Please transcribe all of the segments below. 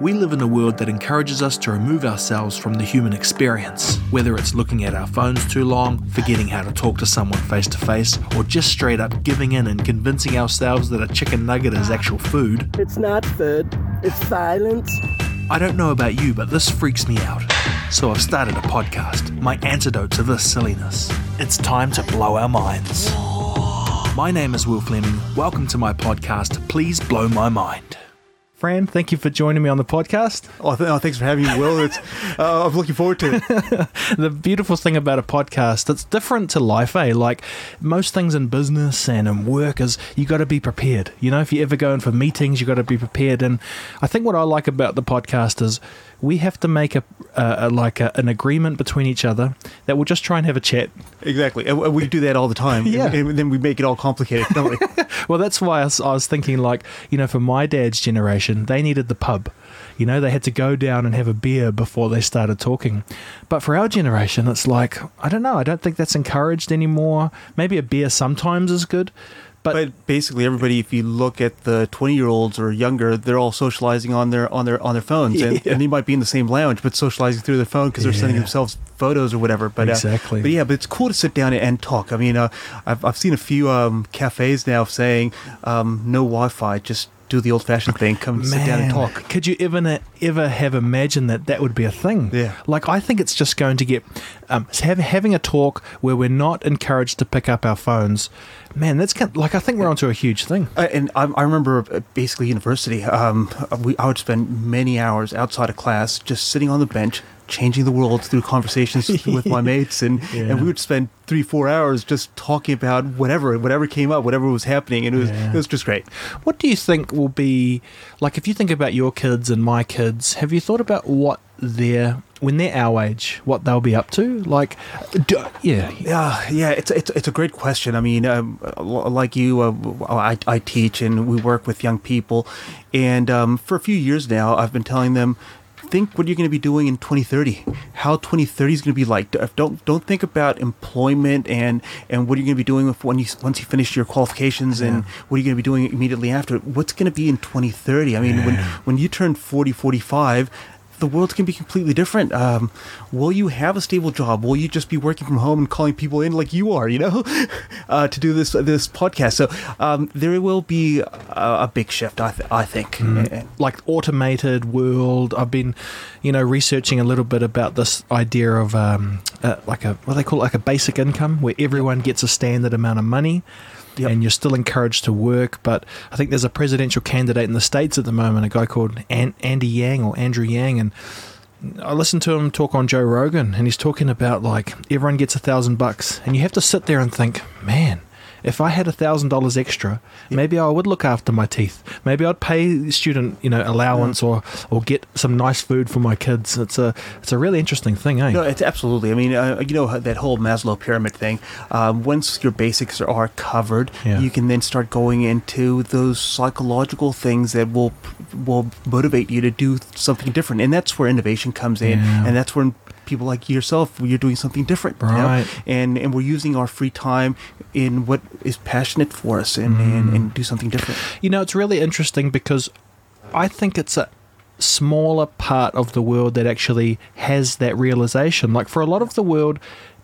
We live in a world that encourages us to remove ourselves from the human experience, whether it's looking at our phones too long, forgetting how to talk to someone face to face, or just straight up giving in and convincing ourselves that a chicken nugget is actual food. It's not food, it's violence. I don't know about you, but this freaks me out. So I've started a podcast, my antidote to this silliness. It's time to blow our minds. My name is Will Fleming. Welcome to my podcast, Please Blow My Mind. Fran, thank you for joining me on the podcast. Oh, th- oh thanks for having me, Will. It's, uh, I'm looking forward to it. the beautiful thing about a podcast, it's different to life, eh? Like most things in business and in work is you got to be prepared. You know, if you ever go in for meetings, you got to be prepared. And I think what I like about the podcast is we have to make a, a like a, an agreement between each other that we'll just try and have a chat. Exactly, and we do that all the time. Yeah. and then we make it all complicated, don't we? well, that's why I was, I was thinking, like, you know, for my dad's generation, they needed the pub. You know, they had to go down and have a beer before they started talking. But for our generation, it's like, I don't know, I don't think that's encouraged anymore. Maybe a beer sometimes is good. But, but, basically, everybody, if you look at the twenty-year-olds or younger, they're all socializing on their on their on their phones, and, Yeah. and they might be in the same lounge, but socializing through their phone because they're sending themselves photos or whatever. But uh, Exactly. but yeah, but it's cool to sit down and talk. I mean, uh, I've I've seen a few um, cafes now saying um, no Wi-Fi, just do the old-fashioned thing, come sit down and talk. Could you ever ever have imagined that that would be a thing? Yeah. Like I think it's just going to get um, have, having a talk where we're not encouraged to pick up our phones. Man, that's kind like I think we're onto a huge thing. Uh, and I, I remember uh, basically university. Um, we, I would spend many hours outside of class, just sitting on the bench, changing the world through conversations with my mates, and, Yeah. and we would spend three, four hours just talking about whatever, whatever came up, whatever was happening, and it was Yeah. it was just great. What do you think will be like if you think about your kids and my kids? Have you thought about what they're when they're our age, what they'll be up to? Like, do, yeah, Yeah, yeah, it's it's it's a great question. I mean, um, like you, uh, I I teach and we work with young people, and um, for a few years now, I've been telling them. Think what you're going to be doing in 2030. How 2030 is going to be like. Uh, don't don't think about employment and and what you're going to be doing with when you once you finish your qualifications and what are you going to be doing immediately after. What's going to be in 2030? I mean, when when you turn 40, 45, the world's going to be completely different. Um, will you have a stable job? Will you just be working from home and calling people in like you are, you know, uh, to do this this podcast? So um, there will be a, a big shift, I, th- I think. And- like automated world. I've been, you know, researching a little bit about this idea of um, uh, like a what they call it, like a basic income, where everyone gets a standard amount of money. Yep. And you're still encouraged to work, but I think there's a presidential candidate in the states at the moment, a guy called An- Andy Yang or Andrew Yang, and I listened to him talk on Joe Rogan, and he's talking about like everyone gets a thousand bucks, and you have to sit there and think, man, if I had a thousand dollars extra, maybe I would look after my teeth. Maybe I'd pay student, you know, allowance or or get some nice food for my kids. It's a it's a really interesting thing, eh? No, it's absolutely. I mean, uh, you know that whole Maslow pyramid thing. Um, once your basics are covered, Yeah. you can then start going into those psychological things that will will motivate you to do something different, and that's where innovation comes in, Yeah. and that's when people like yourself you're doing something different you know? Right. and and we're using our free time in what is passionate for us and, and, and mm. do something different You know, it's really interesting because I think it's a smaller part of the world that actually has that realization. Like for a lot of the world,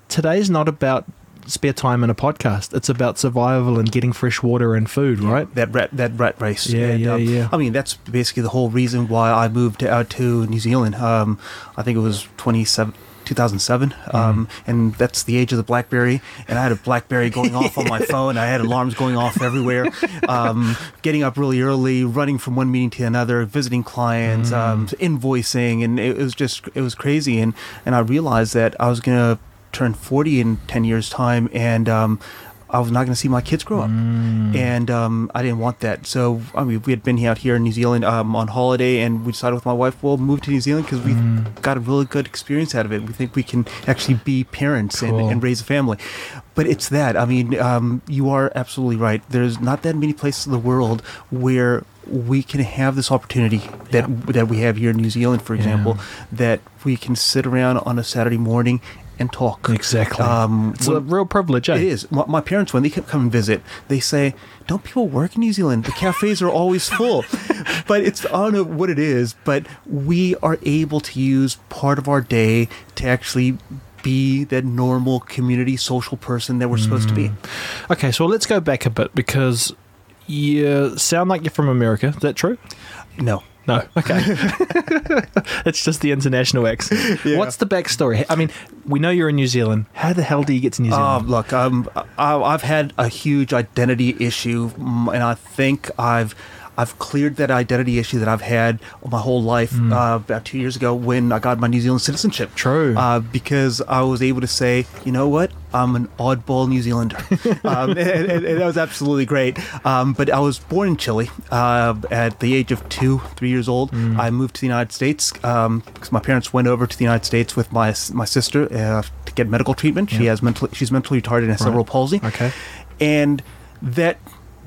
today's not about spare time in a podcast. It's about survival and getting fresh water and food, right? that rat that rat race. Yeah, And, yeah, um, yeah. I mean, that's basically the whole reason why I moved out to New Zealand. Um, I think it was 27, 2007, Mm-hmm. um, and that's the age of the BlackBerry. And I had a BlackBerry going off on my phone. I had alarms going off everywhere. Um, getting up really early, running from one meeting to another, visiting clients, Mm. um, invoicing, and it was just it was crazy. And and I realized that I was gonna turn 40 in 10 years time, and um, I was not going to see my kids grow up, and um, I didn't want that. So I mean, we had been out here in New Zealand um, on holiday, and we decided with my wife, we'll move to New Zealand because we got a really good experience out of it. We think we can actually be parents Cool. and, and raise a family. But it's that. I mean, um, you are absolutely right. There's not that many places in the world where we can have this opportunity that that we have here in New Zealand, for example, that we can sit around on a Saturday morning and talk. Exactly. Um, it's a real privilege, eh? It is. My, my parents, when they come come and visit, they say, "Don't people work in New Zealand? The cafes are always full." but it's I don't know what it is, but we are able to use part of our day to actually be that normal community social person that we're supposed to be. Okay, so let's go back a bit because you sound like you're from America. Is that true? No. No. Okay. it's just the international accent. Yeah. What's the backstory? I mean, we know you're in New Zealand. How the hell do you get to New Um, Zealand? look, um, I, I've had a huge identity issue, and I think I've I've cleared that identity issue that I've had my whole life uh, about two years ago when I got my New Zealand citizenship. True. Uh, because I was able to say, you know what, I'm an oddball New Zealander. um, and, and- and that was absolutely great. Um, but I was born in Chile uh, at the age of two, three years old. I moved to the United States um, because my parents went over to the United States with my my sister uh, to get medical treatment. She Yeah. has mental, she's mentally retarded and has cerebral palsy. Okay. And that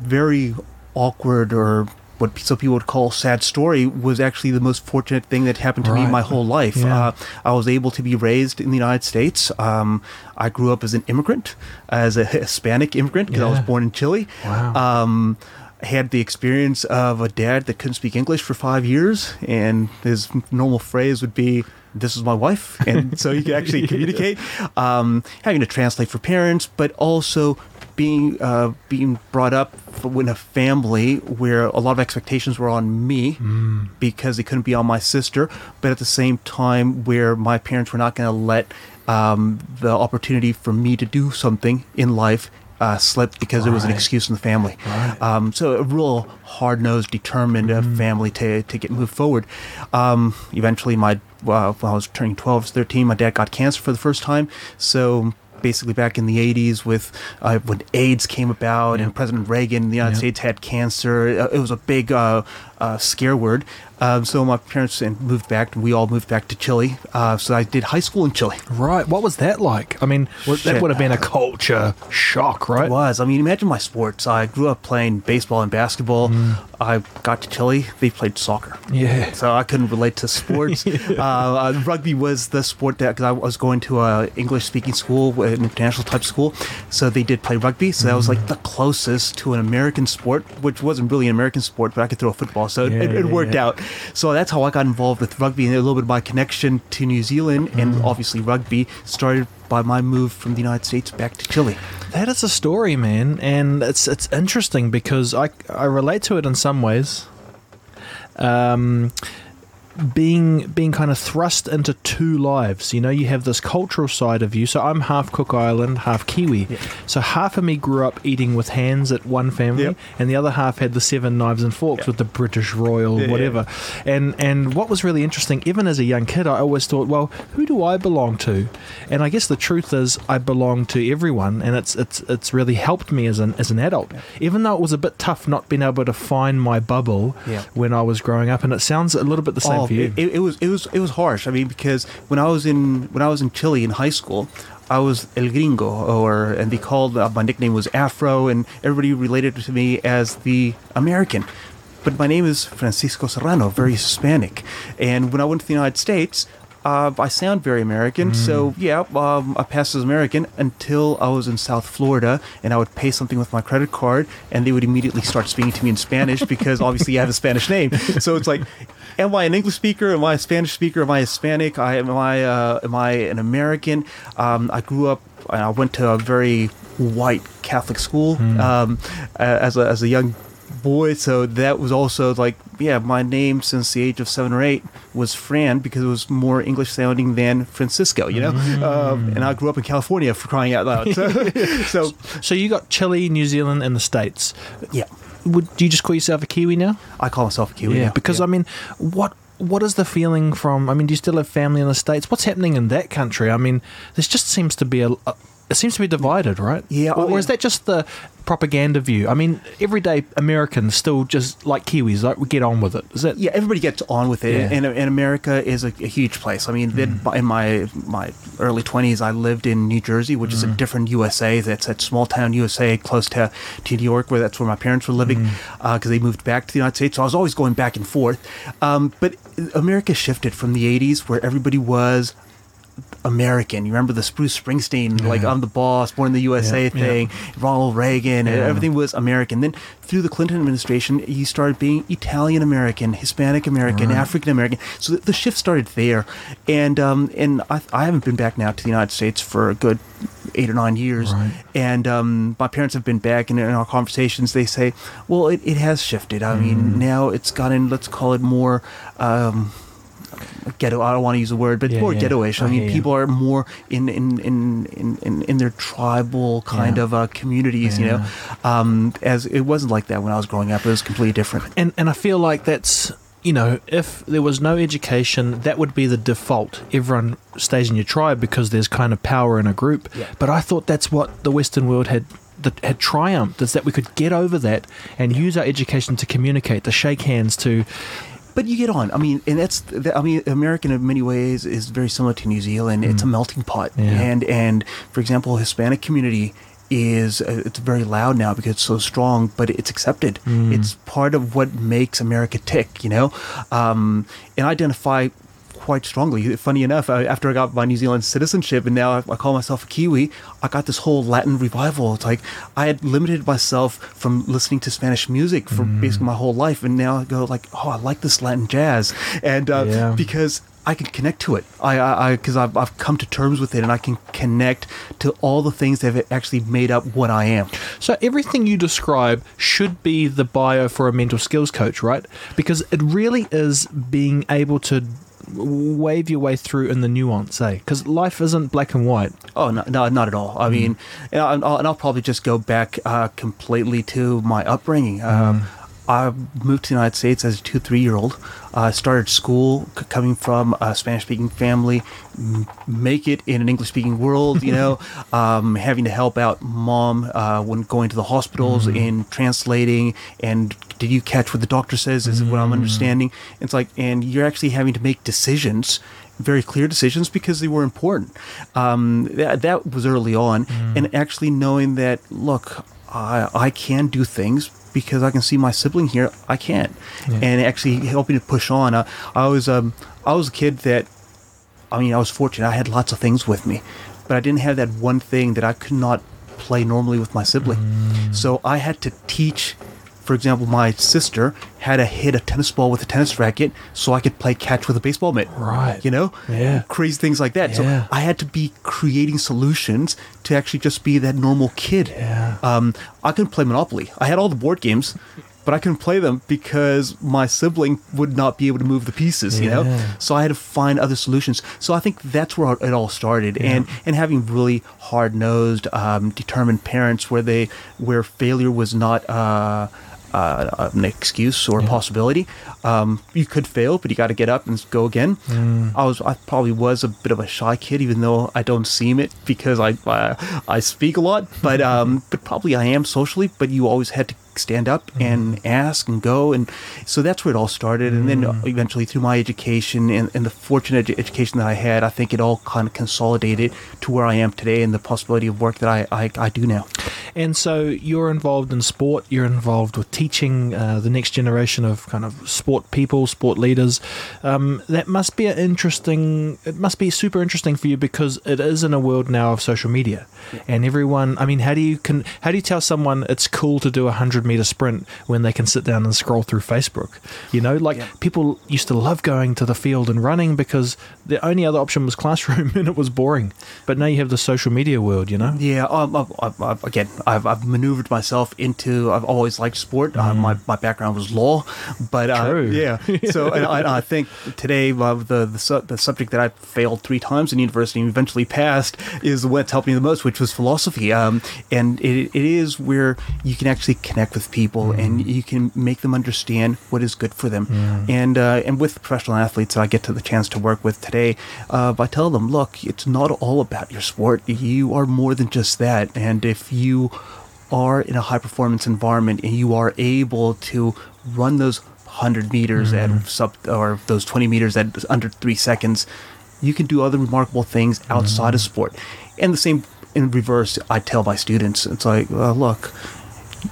very awkward or what some people would call sad story was actually the most fortunate thing that happened to me Right. my whole life. Yeah. Uh, I was able to be raised in the United States. Um, I grew up as an immigrant, as a Hispanic immigrant, because I was born in Chile. Wow. Um, I had the experience of a dad that couldn't speak English for five years, and his normal phrase would be, "This is my wife," and so you could actually communicate. Um, having to translate for parents, but also being uh, being brought up in a family where a lot of expectations were on me because they couldn't be on my sister, but at the same time where my parents were not going to let um, the opportunity for me to do something in life uh, slip because it was an excuse in the family. Right. Um, so a real hard nosed, determined uh, family to, to get moved forward. Um, eventually, my uh, when I was turning 12, 13, my dad got cancer for the first time. So basically, back in the 80s, with uh, when AIDS came about and President Reagan in the United Yep. States had cancer, uh, it was a big uh, uh, scare word. Um, so my parents and moved back, we all moved back to Chile. Uh, so I did high school in Chile. Right. What was that like? I mean, was, that would have been a culture shock, right? It was. I mean, imagine my sports. I grew up playing baseball and basketball. I got to Chile. They played soccer. Yeah. So I couldn't relate to sports. uh, uh, rugby was the sport that because I was going to a English speaking school, an international type school. So they did play rugby. So that was like the closest to an American sport, which wasn't really an American sport, but I could throw a football. So Yeah, it, it worked yeah. out. So that's how I got involved with rugby and a little bit of my connection to New Zealand and obviously rugby started by my move from the United States back to Chile. That is a story, man, and it's it's interesting because I I relate to it in some ways. Um, being being kind of thrust into two lives. You know, you have this cultural side of you. So I'm half Cook Island, half Kiwi. So half of me grew up eating with hands at one family, Yep. and the other half had the seven knives and forks with the British Royal Yeah, yeah. whatever. And and what was really interesting, even as a young kid, I always thought, well, who do I belong to? And I guess the truth is, I belong to everyone, and it's it's it's really helped me as an as an adult. Even though it was a bit tough not being able to find my bubble Yeah. when I was growing up, and it sounds a little bit the same Oh, for you. It, it was it was it was harsh. I mean, because when I was in when I was in Chile in high school, I was El Gringo, or and they called uh, my nickname was Afro, and everybody related to me as the American. But my name is Francisco Serrano, very Hispanic. And when I went to the United States, uh, I sound very American. So yeah, um, I passed as American until I was in South Florida, and I would pay something with my credit card, and they would immediately start speaking to me in Spanish because obviously I have a Spanish name. So it's like, am I an English speaker? Am I a Spanish speaker? Am I Hispanic? I, am I uh, am I an American? Um, I grew up. I went to a very white Catholic school um, as a as a young boy. So that was also like, yeah, my name since the age of seven or eight was Fran because it was more English sounding than Francisco, you know. Um, and I grew up in California for crying out loud. So, so So you got Chile, New Zealand, and the States. yeah, Would do you just call yourself a Kiwi now? I call myself a Kiwi. yeah, now. because Yeah. I mean, what what is the feeling from? I mean, do you still have family in the states? What's happening in that country? I mean, this just seems to be a. a it seems to be divided, right? Yeah, Or, or is that just the propaganda view? I mean, everyday Americans still just like Kiwis, like we get on with it. Is that? yeah, everybody gets on with it, Yeah. and, and America is a, a huge place. I mean, then mm. in my my early twenties, I lived in New Jersey, which is a mm. different USA. That's a small town USA, close to to New York, where that's where my parents were living, mm. uh, because they moved back to the United States. So I was always going back and forth. Um, but America shifted from the '80s, where everybody was American. You remember the Bruce Springsteen, like I'm the boss, born in the USA Yeah, thing, Ronald Reagan, and everything was American. Then through the Clinton administration, he started being Italian American, Hispanic American, African American. So the, the shift started there, and um, and I, I haven't been back now to the United States for a good eight or nine years, Right. and um, my parents have been back, and in our conversations, they say, well, it, it has shifted. I mean, Mm. now it's gotten, let's call it more. Um, ghetto i don't want to use the word but Yeah, more yeah. ghettoish i, I mean you. people are more in in in in, in, in their tribal kind Yeah. of uh, communities you know um, as it wasn't like that when i was growing up it was completely different And and I feel like that's you know, if there was no education, that would be the default. Everyone stays in your tribe because there's kind of power in a group. Yeah. But I thought that's what the Western world had that had triumphed is that we could get over that and use our education to communicate, to shake hands, to but you get on i mean and that's that, i mean american in many ways is very similar to new zealand it's a melting pot Mm. Yeah. and and for example hispanic community is uh, it's very loud now because it's so strong but it's accepted Mm. it's part of what makes america tick you know um, and I identify quite strongly funny enough uh, after i got my new zealand citizenship and now I, I call myself a kiwi i got this whole latin revival it's like i had limited myself from listening to spanish music for Mm. basically my whole life and now i go like oh i like this latin jazz and uh, Yeah. because I can connect to it. I, I, because I've, I've come to terms with it, and I can connect to all the things that have actually made up what I am. So everything you describe should be the bio for a mental skills coach, right? Because it really is being able to wave your way through in the nuance, eh? Because life isn't black and white. Oh no, no, not at all. I mean, and I'll, and I'll probably just go back uh, completely to my upbringing. Um, I moved to the United States as a two, three year old. I started school c- coming from a Spanish speaking family, m- make it in an English speaking world, you know, um, having to help out mom uh, when going to the hospitals in translating and did you catch what the doctor says is what I'm understanding. It's like, and you're actually having to make decisions very clear decisions because they were important. Um, that, that was early on, and actually knowing that look, I I can do things because I can see my sibling here. I can't, and actually helping to push on. Uh, I was um I was a kid that, I mean, I was fortunate. I had lots of things with me, but I didn't have that one thing that I could not play normally with my sibling. So I had to teach. For example, my sister had to hit a tennis ball with a tennis racket so I could play catch with a baseball mitt. Right. You know? Yeah. Crazy things like that. Yeah. So I had to be creating solutions to actually just be that normal kid. Yeah. Um, I couldn't play Monopoly. I had all the board games, but I couldn't play them because my sibling would not be able to move the pieces, you know? Yeah. So I had to find other solutions. So I think that's where it all started. And and having really hard nosed, um, determined parents where they where failure was not uh, uh, an excuse or a possibility. Um, you could fail, but you got to get up and go again. I was, I probably was a bit of a shy kid, even though I don't seem it because I, I, I speak a lot. But, um, but probably I am socially. But you always had to stand up and ask and go, and so that's where it all started. And then eventually, through my education and, and the fortunate edu- education that I had, I think it all kind of consolidated to where I am today and the possibility of work that I, I, I do now. And so you're involved in sport, you're involved with teaching uh, the next generation of kind of sport people, sport leaders. Um, that must be an interesting, it must be super interesting for you because it is in a world now of social media. And everyone, I mean, how do you can how do you tell someone it's cool to do a hundred meter sprint when they can sit down and scroll through Facebook? You know, like Yeah. people used to love going to the field and running because the only other option was classroom and it was boring. But now you have the social media world, you know. Yeah, um, I've, I've, I've, again, I've, I've maneuvered myself into. I've always liked sport. Uh, my my background was law, but uh, yeah. So and I, I think today uh, the the, su- the subject that I failed three times in university and eventually passed is what's helped me the most, which was philosophy. Um, and it, it is where you can actually connect with people and you can make them understand what is good for them. And uh, and with professional athletes that I get to the chance to work with today, uh, I tell them, look, it's not all about your sport. You are more than just that. And if you are in a high performance environment and you are able to run those 100 meters at sub or those 20 meters at under three seconds, you can do other remarkable things outside of sport. And the same in reverse, I tell my students, it's like, look,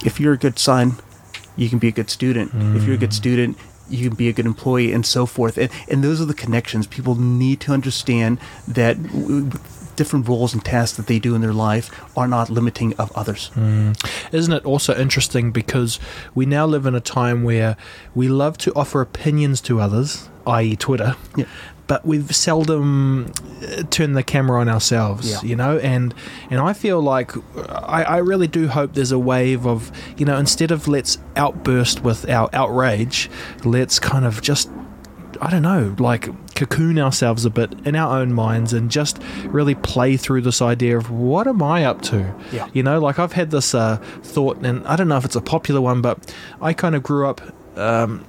if you're a good son, you can be a good student. If you're a good mm. student, you can be a good employee and so forth. And, and those are the connections. People need to understand that w- different roles and tasks that they do in their life are not limiting of others. Mm. Isn't it also interesting because we now live in a time where we love to offer opinions to others, i.e., Twitter, Yeah. But we've seldom uh, turned the camera on ourselves, Yeah. you know. And and I feel like I, I really do hope there's a wave of you know instead of let's outburst with our outrage, let's kind of just I don't know, like cocoon ourselves a bit in our own minds and just really play through this idea of what am I up to? Yeah. You know, like I've had this uh, thought, and I don't know if it's a popular one, but I kind of grew up. Um,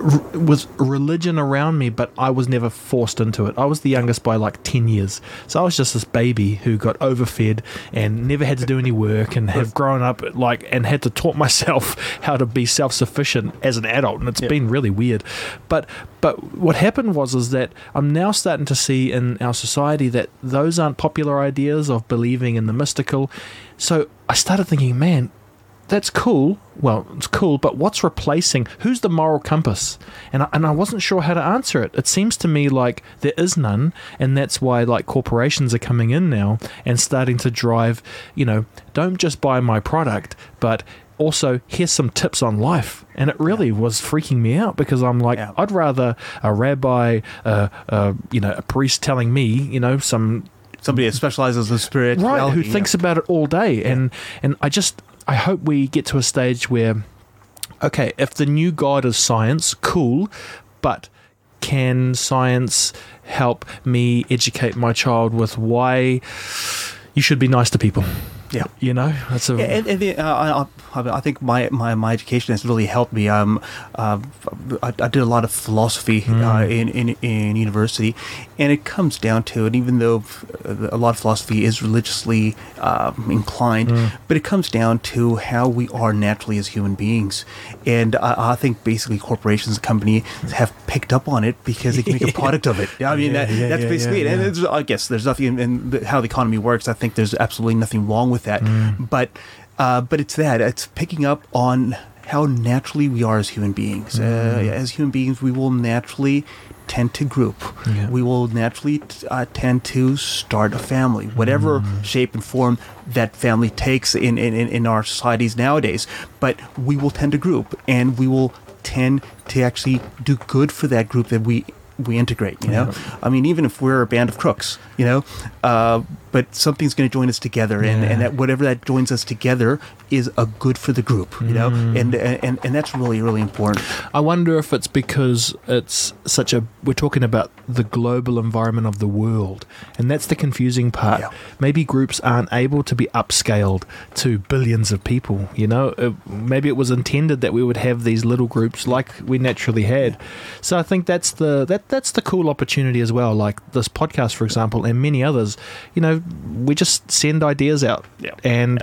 r- with religion around me, but I was never forced into it. I was the youngest by like 10 years. So I was just this baby who got overfed and never had to do any work and have grown up like and had to taught myself how to be self-sufficient as an adult and it's Yeah. been really weird. But but what happened was is that I'm now starting to see in our society that those aren't popular ideas of believing in the mystical. So I started thinking, man, that's cool. Well, it's cool, but what's replacing? Who's the moral compass? And I, and I wasn't sure how to answer it. It seems to me like there is none, and that's why like corporations are coming in now and starting to drive. You know, don't just buy my product, but also here's some tips on life. And it really was freaking me out because I'm like, Yeah. I'd rather a rabbi, uh, uh, you know, a priest telling me, you know, some Somebody that specializes in spirit, right who thinks about it all day and and i just i hope we get to a stage where okay if the new god is science cool but can science help me educate my child with why you should be nice to people yeah. you know that's a Yeah, and, and the, uh, I, I think my, my, my education has really helped me. Um, uh, I, I did a lot of philosophy uh, in, in in university, and it comes down to, it. even though uh, a lot of philosophy is religiously um, inclined, but it comes down to how we are naturally as human beings, and I, I think basically corporations and companies have picked up on it because they can make a product of it. I mean, Yeah, that, yeah, that's basically it. And it's, I guess there's nothing in, in the, how the economy works. I think there's absolutely nothing wrong with that. Mm. But uh, but it's that it's picking up on how naturally we are as human beings. Uh, Mm. as human beings, we will naturally tend to group. Yeah. We will naturally t- uh, tend to start a family, whatever Mm. shape and form that family takes in, in in our societies nowadays. But we will tend to group, and we will tend to actually do good for that group that we we integrate. You know, I mean, even if we're a band of crooks, you know, uh, but something's going to join us together, and, Yeah. and that whatever that joins us together is a good for the group. You know, Mm. and, and and that's really really important. I wonder if it's because it's such a. We're talking about the global environment of the world, and that's the confusing part. Yeah. Maybe groups aren't able to be upscaled to billions of people. You know, Uh, maybe it was intended that we would have these little groups like we naturally had. So I think that's the that that's the cool opportunity as well. Like this podcast, for example, and many others. You know, we just send ideas out, Yeah. and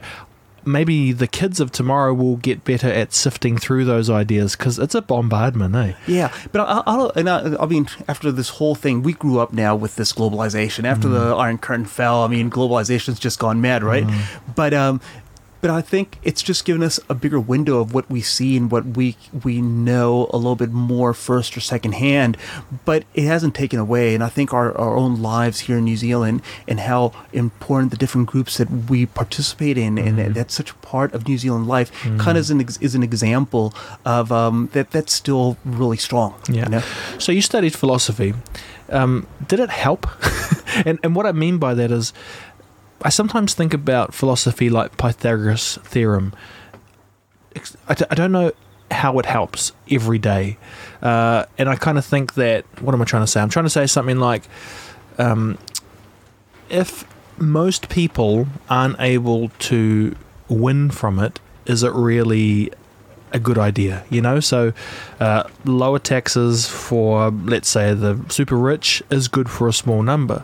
maybe the kids of tomorrow will get better at sifting through those ideas because it's a bombardment, eh? Yeah, but I, I, I- and I, I mean, after this whole thing, we grew up now with this globalization. After the Iron Curtain fell, I mean, globalization's just gone mad, right? But um, but I think it's just given us a bigger window of what we see and what we we know a little bit more first or second hand. But it hasn't taken away, and I think our, our own lives here in New Zealand and how important the different groups that we participate in, and that's such a part of New Zealand life, kind of is an ex- is an example of um, that that's still really strong. Yeah. You know? So you studied philosophy. Um, did it help? and and what I mean by that is, I sometimes think about philosophy like Pythagoras' theorem. I, d- I don't know how it helps every day, uh, and I kind of think that. What am I trying to say? I'm trying to say something like, um, if most people aren't able to win from it, is it really a good idea, you know. So, uh, lower taxes for, let's say, the super rich is good for a small number.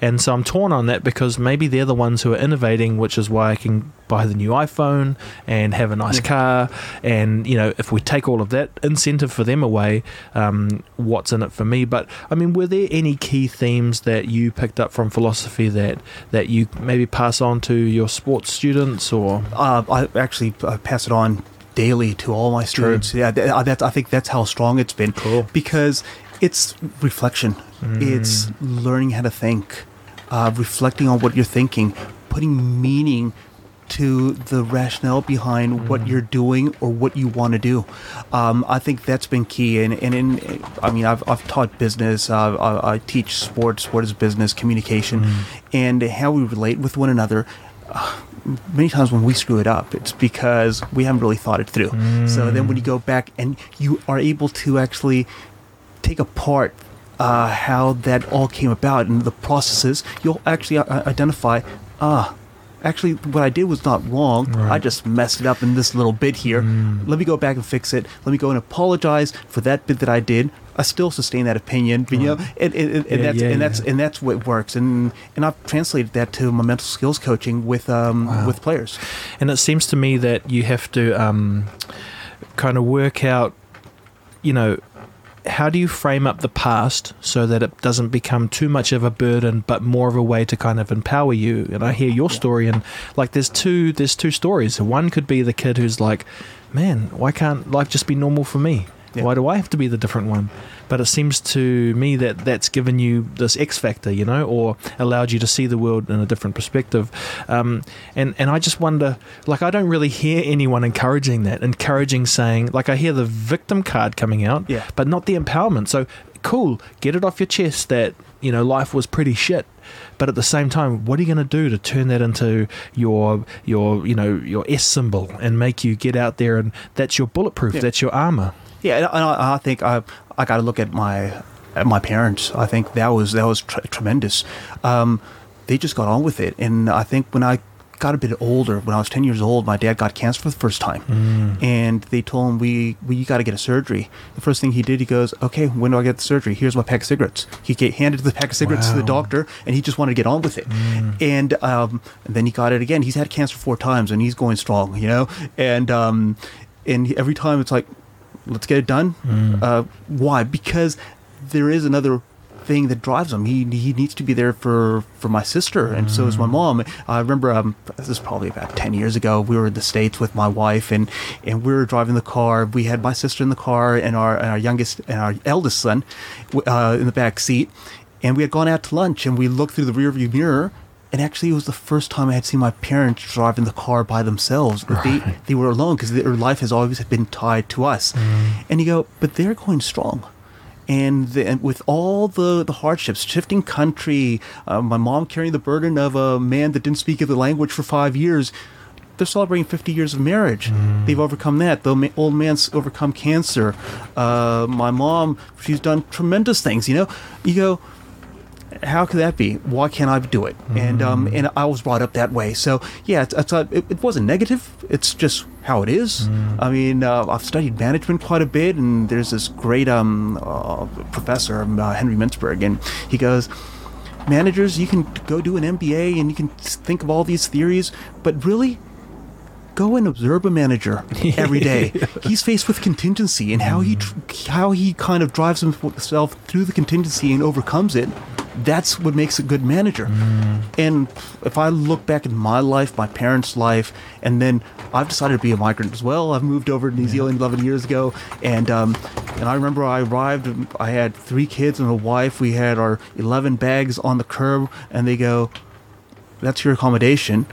And so I'm torn on that because maybe they're the ones who are innovating, which is why I can buy the new iPhone and have a nice car. And, you know, if we take all of that incentive for them away, um, what's in it for me? But, I mean, were there any key themes that you picked up from philosophy that, that you maybe pass on to your sports students or. Uh, I actually uh, pass it on daily to all my students. Yeah, th- uh, that's I think that's how strong it's been. Cool. Because it's reflection. It's learning how to think, uh, reflecting on what you're thinking, putting meaning to the rationale behind what you're doing or what you want to do. Um, I think that's been key. And, and in, I mean, I've, I've taught business, uh, I, I teach sports, sport is business, communication, and how we relate with one another. Uh, many times when we screw it up, it's because we haven't really thought it through. So then when you go back and you are able to actually take apart uh, how that all came about and the processes, you'll actually uh, identify, ah, actually, what I did was not wrong. I just messed it up in this little bit here. Let me go back and fix it. Let me go and apologize for that bit that I did. I still sustain that opinion, but, you know, and, and, and, and that's yeah, and that's yeah. and that's what works. And and I've translated that to my mental skills coaching with um Wow. with players. And it seems to me that you have to um, kind of work out, you know, how do you frame up the past so that it doesn't become too much of a burden, but more of a way to kind of empower you? And I hear your story, and like there's two there's two stories. One could be the kid who's like, man, why can't life just be normal for me? Yeah. Why do I have to be the different one? But it seems to me that that's given you this X factor, you know, or allowed you to see the world in a different perspective. Um, and and I just wonder, like, I don't really hear anyone encouraging that, encouraging saying, like, I hear the victim card coming out, Yeah. but not the empowerment. So cool, get it off your chest that you know life was pretty shit. But at the same time, what are you going to do to turn that into your your you know your S symbol and make you get out there and that's your bulletproof, Yeah. that's your armor. Yeah, and I, I think I I got to look at my at my parents. I think that was that was tr- tremendous. Um, they just got on with it, and I think when I got a bit older, when I was ten years old, my dad got cancer for the first time, and they told him we we you got to get a surgery. The first thing he did, he goes, "Okay, when do I get the surgery? Here's my pack of cigarettes." He get, handed the pack of cigarettes to the doctor, and he just wanted to get on with it. And, um, and then he got it again. He's had cancer four times, and he's going strong, you know. And um, and every time it's like, let's get it done. Uh, why? Because there is another thing that drives him. He he needs to be there for for my sister, and so is my mom. I remember um, this is probably about ten years ago. We were in the states with my wife, and and we were driving the car. We had my sister in the car, and our and our youngest and our eldest son uh, in the back seat, and we had gone out to lunch, and we looked through the rearview mirror. And actually, it was the first time I had seen my parents drive in the car by themselves. They they were alone because their life has always been tied to us. And you go, but they're going strong. And, the, and with all the, the hardships, shifting country, uh, my mom carrying the burden of a man that didn't speak the language for five years, they're celebrating 50 years of marriage. They've overcome that. The old man's overcome cancer. Uh, my mom, she's done tremendous things. You know, you go, how could that be? Why can't I do it? And um, and I was brought up that way. So yeah, it's, it's, uh, it, it wasn't negative. It's just how it is. I mean, uh, I've studied management quite a bit, and there's this great um, uh, professor, um, uh, Henry Mintzberg, and he goes, managers, you can go do an MBA and you can think of all these theories, but really. Go and observe a manager every day. He's faced with contingency and how he tr- how he kind of drives himself through the contingency and overcomes it that's what makes a good manager. And if I look back at my life, my parents' life, and then I've decided to be a migrant as well. I've moved over to New Zealand 11 years ago, and um, and I remember I arrived. I had three kids and a wife. We had our 11 bags on the curb, and they go, "That's your accommodation."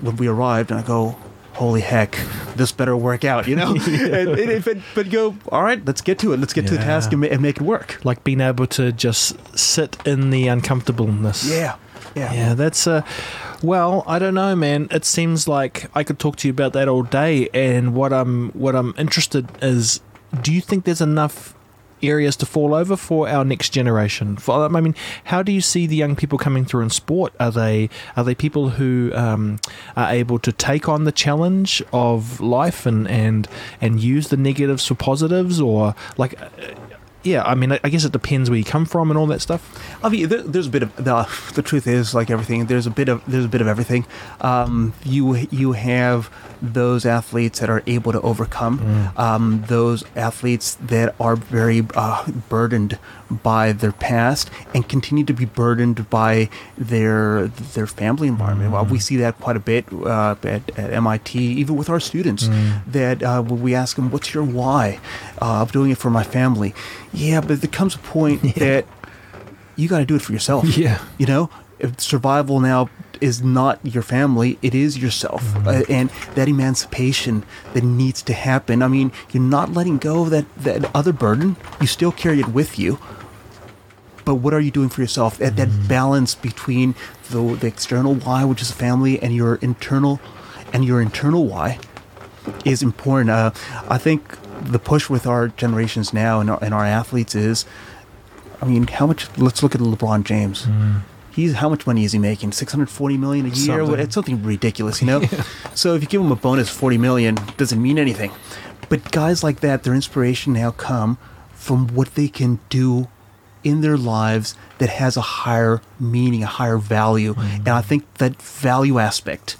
When we arrived, and I go. Holy heck, this better work out, you know? and, and if it, but go, all right, let's get to it. Let's get to the task and, ma- and make it work. Like being able to just sit in the uncomfortableness. Yeah. Yeah. Yeah, that's uh well, I don't know, man. It seems like I could talk to you about that all day and what I'm what I'm interested is do you think there's enough areas to fall over for our next generation? For I mean, how do you see the young people coming through in sport? Are they are they people who um, are able to take on the challenge of life and and and use the negatives for positives or like uh, yeah, I mean, I I guess it depends where you come from and all that stuff. I mean, there, there's a bit of the. The truth is, like everything, there's a bit of there's a bit of everything. Um, you you have those athletes that are able to overcome. Um, those athletes that are very uh, burdened by their past and continue to be burdened by their their family environment. Well, we see that quite a bit uh, at, at MIT, even with our students. That uh, when we ask them, "What's your why?" Uh, I'm doing it for my family. Yeah, but there comes a point that you got to do it for yourself. Yeah. You know, if survival now is not your family, it is yourself. Uh, and that emancipation that needs to happen. I mean, you're not letting go of that, that other burden. You still carry it with you. But what are you doing for yourself? That, that balance between the, the external why, which is family, and your internal and your internal why is important. Uh, I think the push with our generations now and our, and our athletes is, I mean, how much? Let's look at LeBron James. He's how much money is he making? Six hundred forty million a year. Something. It's something ridiculous, you know. So if you give him a bonus forty million, doesn't mean anything. But guys like that, their inspiration now come from what they can do in their lives that has a higher meaning, a higher value, mm-hmm. and I think that value aspect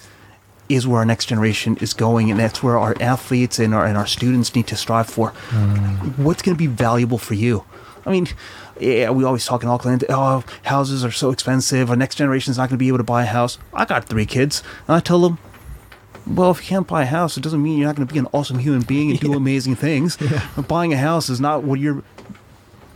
is where our next generation is going, and that's where our athletes and our and our students need to strive for. Mm. What's going to be valuable for you? I mean, yeah, we always talk in Auckland. Oh, houses are so expensive. Our next generation is not going to be able to buy a house. I got three kids, and I tell them, well, if you can't buy a house, it doesn't mean you're not going to be an awesome human being and do amazing things. Buying a house is not what you're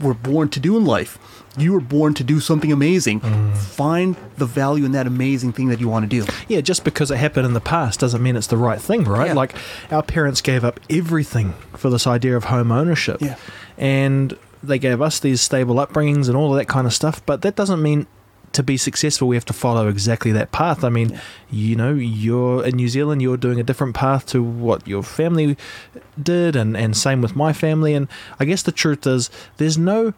were born to do in life. You were born to do something amazing. Mm. Find the value in that amazing thing that you want to do. Yeah, just because it happened in the past doesn't mean it's the right thing, right? Yeah. Like our parents gave up everything for this idea of home ownership. Yeah. And they gave us these stable upbringings and all of that kind of stuff, but that doesn't mean to be successful we have to follow exactly that path. I mean, you know, you're in New Zealand, you're doing a different path to what your family did and and same with my family and I guess the truth is there's no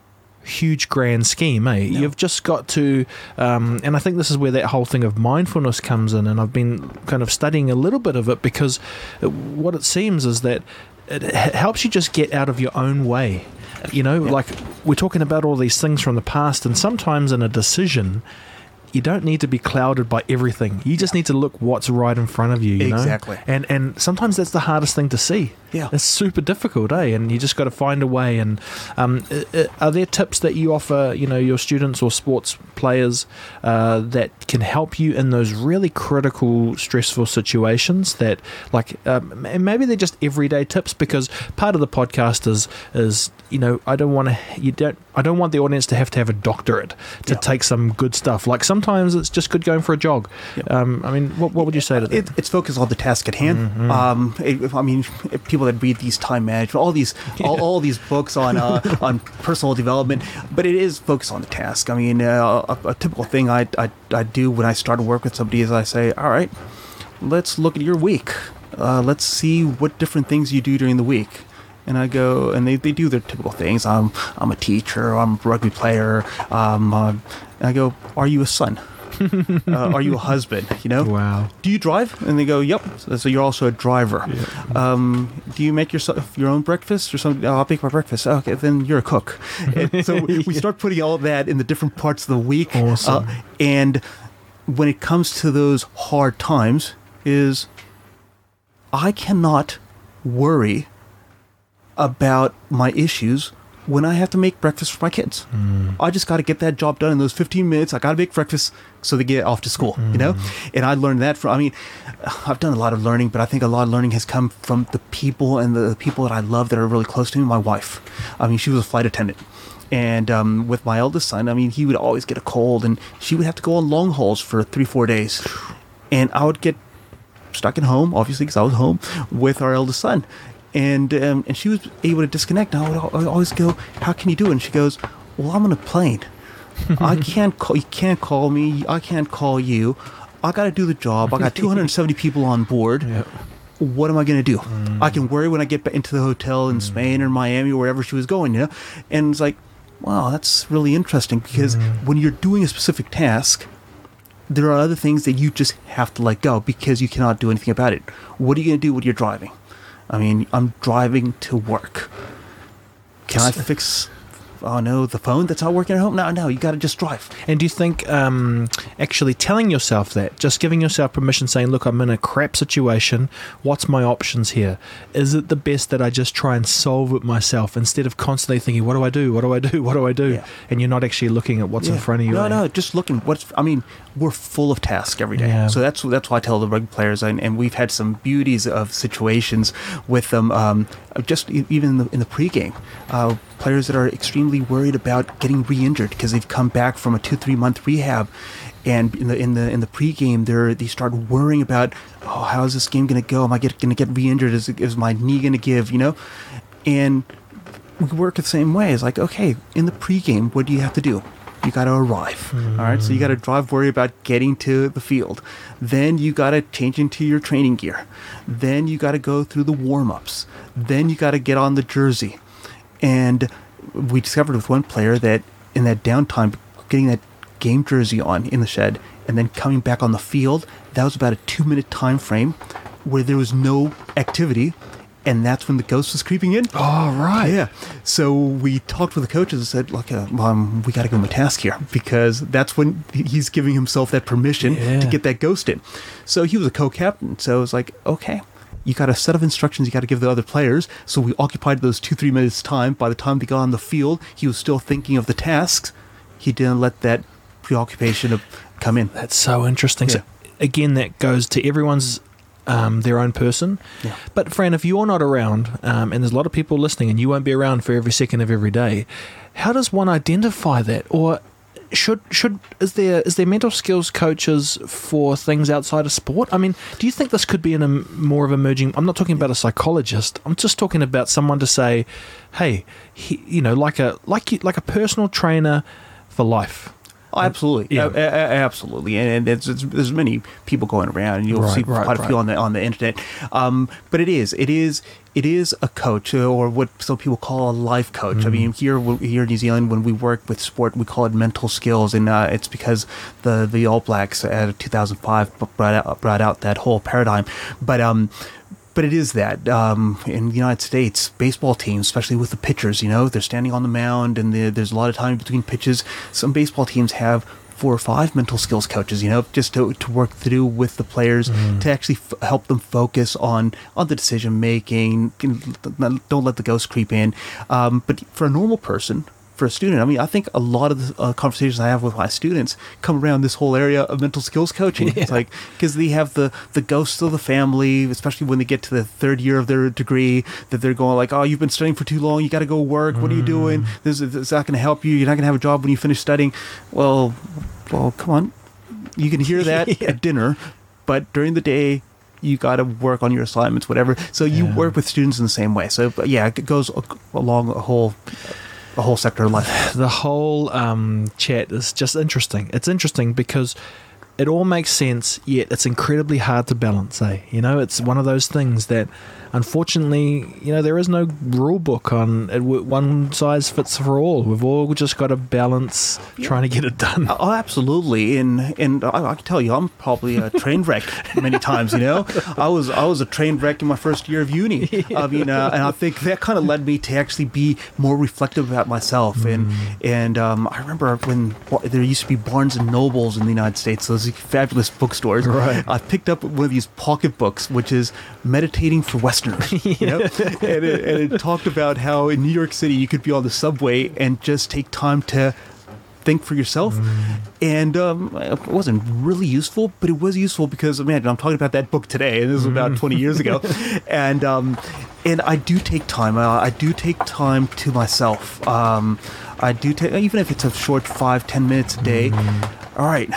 huge grand scheme, eh? You've just got to, um, and I think this is where that whole thing of mindfulness comes in, and I've been kind of studying a little bit of it because what it seems is that it helps you just get out of your own way. You know, like we're talking about all these things from the past, and sometimes in a decision, you don't need to be clouded by everything. You just need to look what's right in front of you. you know? Exactly. And and sometimes that's the hardest thing to see. Yeah. It's super difficult, eh? And you just got to find a way. And um, uh, uh, are there tips that you offer, you know, your students or sports players uh, that can help you in those really critical, stressful situations? That like, um, and maybe they're just everyday tips because part of the podcast is is you know I don't want to you don't I don't want the audience to have to have a doctorate to Yeah. take some good stuff. Like sometimes it's just good going for a jog. Um, I mean, what what would you say to that? It, it's focused on the task at hand. Mm-hmm. Um, it- I mean, people that read these time management, all these, all, all these books on uh, on personal development, but it is focused on the task. I mean, uh, a, a typical thing I, I I do when I start to work with somebody is I say, all right, let's look at your week. Uh, let's see what different things you do during the week. And I go, and they, they do their typical things. I'm I'm a teacher. I'm a rugby player. Um, uh, and I go, are you a son? uh, are you a husband? You know, Wow. do you drive? And they go, yep. So, so you're also a driver. Um, do you make yourself your own breakfast or something? Oh, I'll make my breakfast. Okay, then you're a cook. And so we start putting all that in the different parts of the week. Awesome. Uh, and when it comes to those hard times, is I cannot worry about my issues when I have to make breakfast for my kids. I just got to get that job done in those 15 minutes. I got to make breakfast so they get off to school, you know? And I learned that from, I mean, I've done a lot of learning, but I think a lot of learning has come from the people and the people that I love that are really close to me. My wife, I mean, she was a flight attendant. And um, with my eldest son, I mean, he would always get a cold and she would have to go on long hauls for three, four days. And I would get stuck at home, obviously, because I was home with our eldest son. And um, and she was able to disconnect. And I would, I would always go, "How can you do it?" And she goes, "Well, I'm on a plane. I can't call. You can't call me. I can't call you. I got to do the job. I got 270 people on board. What am I going to do? Mm. I can worry when I get back into the hotel in mm. Spain or Miami or wherever she was going. You know, and it's like, wow, that's really interesting because mm. when you're doing a specific task, there are other things that you just have to let go because you cannot do anything about it. What are you going to do when you're driving? I mean, I'm driving to work. Can I fix oh no, the phone that's not working at home. No, no, you got to just drive. And do you think um, actually telling yourself that, just giving yourself permission, saying, "Look, I'm in a crap situation. What's my options here? Is it the best that I just try and solve it myself instead of constantly thinking, "What do I do? What do I do? What do I do?" Yeah. And you're not actually looking at what's in front of you. No, no, just looking. What's I mean, we're full of tasks every day. Yeah. So that's that's why I tell the rugby players, and, and we've had some beauties of situations with them. Um, just even in the, in the pregame, uh, players that are extremely worried about getting re-injured because they've come back from a two three month rehab. And in the in the in the pregame, they they start worrying about, oh, how is this game going to go? Am I get, going to get re-injured? Is, is my knee going to give? You know, and we work the same way. It's like, okay, in the pregame, what do you have to do? You got to arrive. All right. So you got to drive, worry about getting to the field. Then you got to change into your training gear. Then you got to go through the warm ups. Then you got to get on the jersey. And we discovered with one player that in that downtime, getting that game jersey on in the shed and then coming back on the field, that was about a two minute time frame where there was no activity. And that's when the ghost was creeping in. Oh, right. Yeah. So we talked with the coaches and said, look, uh, um, we got to give him a task here because that's when he's giving himself that permission Yeah. to get that ghost in. So he was a co captain. So it was like, okay, you got a set of instructions you got to give the other players. So we occupied those two, three minutes' time. By the time they got on the field, he was still thinking of the tasks. He didn't let that preoccupation of come in. That's so interesting. So again, that goes to everyone's um, their own person. Yeah. But Fran, if you're not around, um, and there's a lot of people listening, and you won't be around for every second of every day, how does one identify that? Or should should is there is there mental skills coaches for things outside of sport? I mean, do you think this could be in a more of emerging? I'm not talking about a psychologist. I'm just talking about someone to say, hey, he, you know, like a like you, like a personal trainer for life. Oh, absolutely, Yeah. A- a- absolutely, and, and it's, it's, there's many people going around, and you'll Right, see right, quite a few on the on the internet. Um, but it is, it is, it is a coach, uh, or what some people call a life coach. Mm-hmm. I mean, here here in New Zealand, when we work with sport, we call it mental skills, and uh, it's because the the All Blacks at 2005 brought out brought out that whole paradigm. But um, but it is that um, in the United States, baseball teams, especially with the pitchers, you know, they're standing on the mound and the, there's a lot of time between pitches. Some baseball teams have four or five mental skills coaches, you know, just to, to work through with the players to actually f- help them focus on on the decision making. Don't let the ghost creep in. Um, but for a normal person, for a student, I mean, I think a lot of the uh, conversations I have with my students come around this whole area of mental skills coaching. It's like because they have the the ghosts of the family, especially when they get to the third year of their degree, that they're going like, "Oh, you've been studying for too long. You got to go work. What are you doing? This is it's not going to help you. You're not going to have a job when you finish studying." Well, well, come on. You can hear that at dinner, but during the day. You got to work on your assignments, whatever. So you Yeah. work with students in the same way. So, but yeah, it goes along a whole, a whole sector of life. the whole um, chat is just interesting. It's interesting because it all makes sense, yet it's incredibly hard to balance. Eh? You know, it's one of those things that, unfortunately, you know, there is no rule book on it. One size fits for all. We've all just got to balance trying to get it done. Oh, absolutely, and and I, I can tell you, I'm probably a train wreck many times. You know, I was I was a train wreck in my first year of uni. I mean, uh, and I think that kind of led me to actually be more reflective about myself. And and um, I remember when there used to be Barnes and Nobles in the United States, those fabulous bookstores. Right. I picked up one of these pocket books, which is meditating for Westerners. You know, and it, and it talked about how in New York City you could be on the subway and just take time to think for yourself. And um, it wasn't really useful, but it was useful because imagine I'm talking about that book today, and this was about 20 years ago. And um, and I do take time. Uh, I do take time to myself. Um, I do take even if it's a short five ten minutes a day. All right,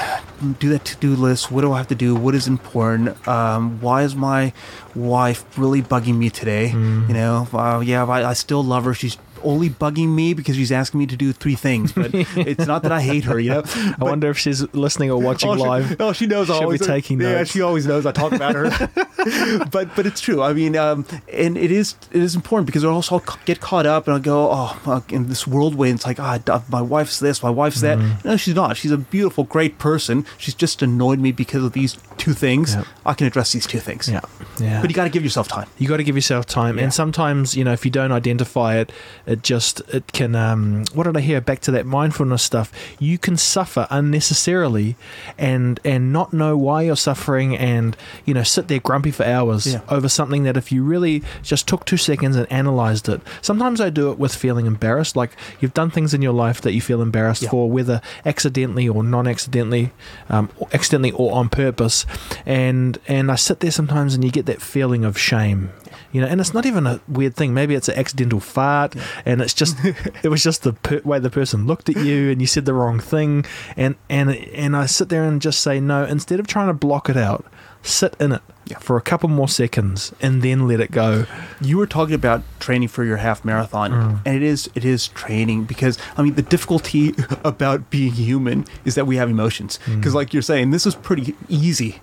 do that to-do list. What do I have to do? What is important? Um, why is my wife really bugging me today? You know, uh, yeah, I, I still love her. She's only bugging me because she's asking me to do three things, but it's not that I hate her. You know, I wonder if she's listening or watching Oh, she, live. oh, she knows. She'll be always, taking yeah, notes. she always knows I talk about her. but but it's true. I mean, um, and it is it is important because also get caught up and I'll go, oh, in this whirlwind. It's like, ah, d- my wife's this, my wife's that. Mm-hmm. No, she's not. She's a beautiful, great person. She's just annoyed me because of these two things. Yeah. I can address these two things. Yeah, yeah. But you got to give yourself time. You got to give yourself time, Yeah. and sometimes you know if you don't identify it, it just it can. Um, what did I hear? Back to that mindfulness stuff. You can suffer unnecessarily, and and not know why you're suffering, and you know sit there grumpy for hours Yeah. over something that if you really just took two seconds and analyzed it. Sometimes I do it with feeling embarrassed. Like you've done things in your life that you feel embarrassed Yeah. for, whether accidentally or non-accidentally, um, accidentally or on purpose. And and I sit there sometimes, and you get that feeling of shame. You know, and it's not even a weird thing. Maybe it's an accidental fart, and it's just it was just the per- way the person looked at you, and you said the wrong thing, and and and I sit there and just say no. Instead of trying to block it out, sit in it Yeah. for a couple more seconds, and then let it go. you were talking about training for your half marathon Mm. and it is it is training because i mean the difficulty about being human is that we have emotions Mm. because like you're saying this is pretty easy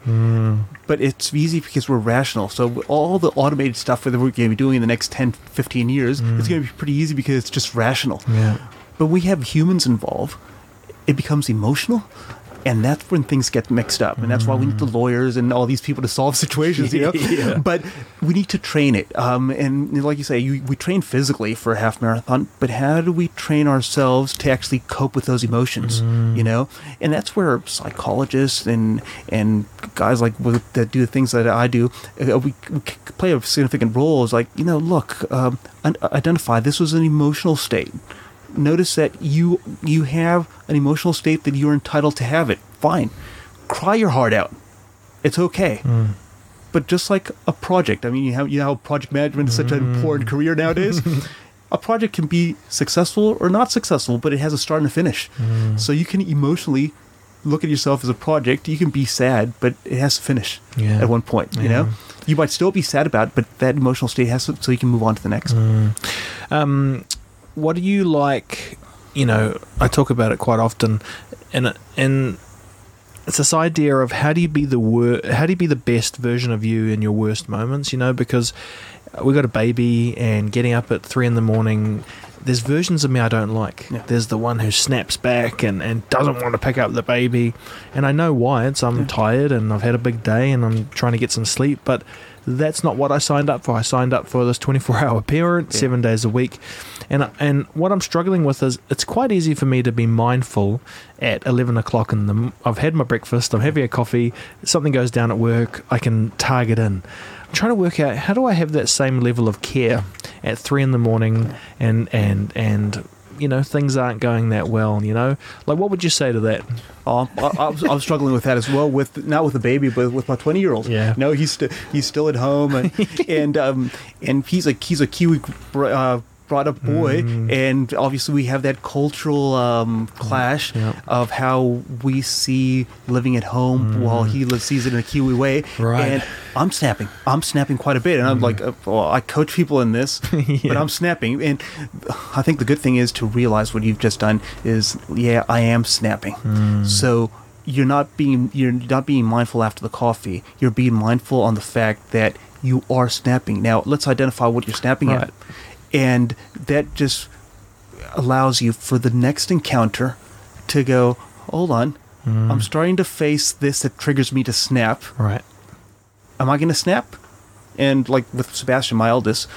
but it's easy because we're rational so all the automated stuff that we're going to be doing in the next 10 15 years it's going to be pretty easy because it's just rational Mm. Yeah. but we have humans involved it becomes emotional and that's when things get mixed up. And that's why we need the lawyers and all these people to solve situations you know? Yeah. but we need to train it. Um, and like you say you, we train physically for a half marathon but how do we train ourselves to actually cope with those emotions you know? And that's where psychologists and and guys like that do the things that i do uh, we, we play a significant role is like you know look um, identify this was an emotional state notice that you you have an emotional state that you're entitled to have it. Fine. Cry your heart out. It's okay. Hmm. But just like a project i mean you have you know how project management is such an hmm. important career nowadays? A project can be successful or not successful but it has a start and a finish. Hmm. So you can emotionally look at yourself as a project. You can be sad but it has to finish Yeah. at one point you know? You might still be sad about it but that emotional state has to so you can move on to the next. Um, what do you like? You know, I talk about it quite often, and and it's this idea of how do you be the wor- how do you be the best version of you in your worst moments? You know, because we got a baby and getting up at three in the morning. There's versions of me I don't like. Yeah. There's the one who snaps back and, and doesn't want to pick up the baby. And I know why. It's I'm tired and I've had a big day and I'm trying to get some sleep. But that's not what I signed up for. I signed up for this 24 hour parent, Yeah. seven days a week. And, and what I'm struggling with is it's quite easy for me to be mindful at 11 o'clock in the. I've had my breakfast, I'm having a coffee, something goes down at work, I can target in. I'm trying to work out how do I have that same level of care at three in the morning and and and you know things aren't going that well. You know, like what would you say to that? Oh, I, I, was, I was struggling with that as well. With not with the baby, but with my twenty year old. Yeah. no, he's st- he's still at home, and and um and he's a he's a Kiwi uh, brought up boy, Mm. and obviously we have that cultural um, clash Yeah. of how we see living at home while he lives, sees it in a Kiwi way. Mm. Right. And I'm snapping. I'm snapping quite a bit, and I'm like, uh, well, I coach people in this, but I'm snapping. And I think the good thing is to realize what you've just done is, yeah, I am snapping. So you're not being you're not being mindful after the coffee. You're being mindful on the fact that you are snapping. Now let's identify what you're snapping Right. at, and that just allows you for the next encounter to go. Hold on, mm. I'm starting to face this that triggers me to snap Right. am I going to snap? And like with Sebastian, my eldest,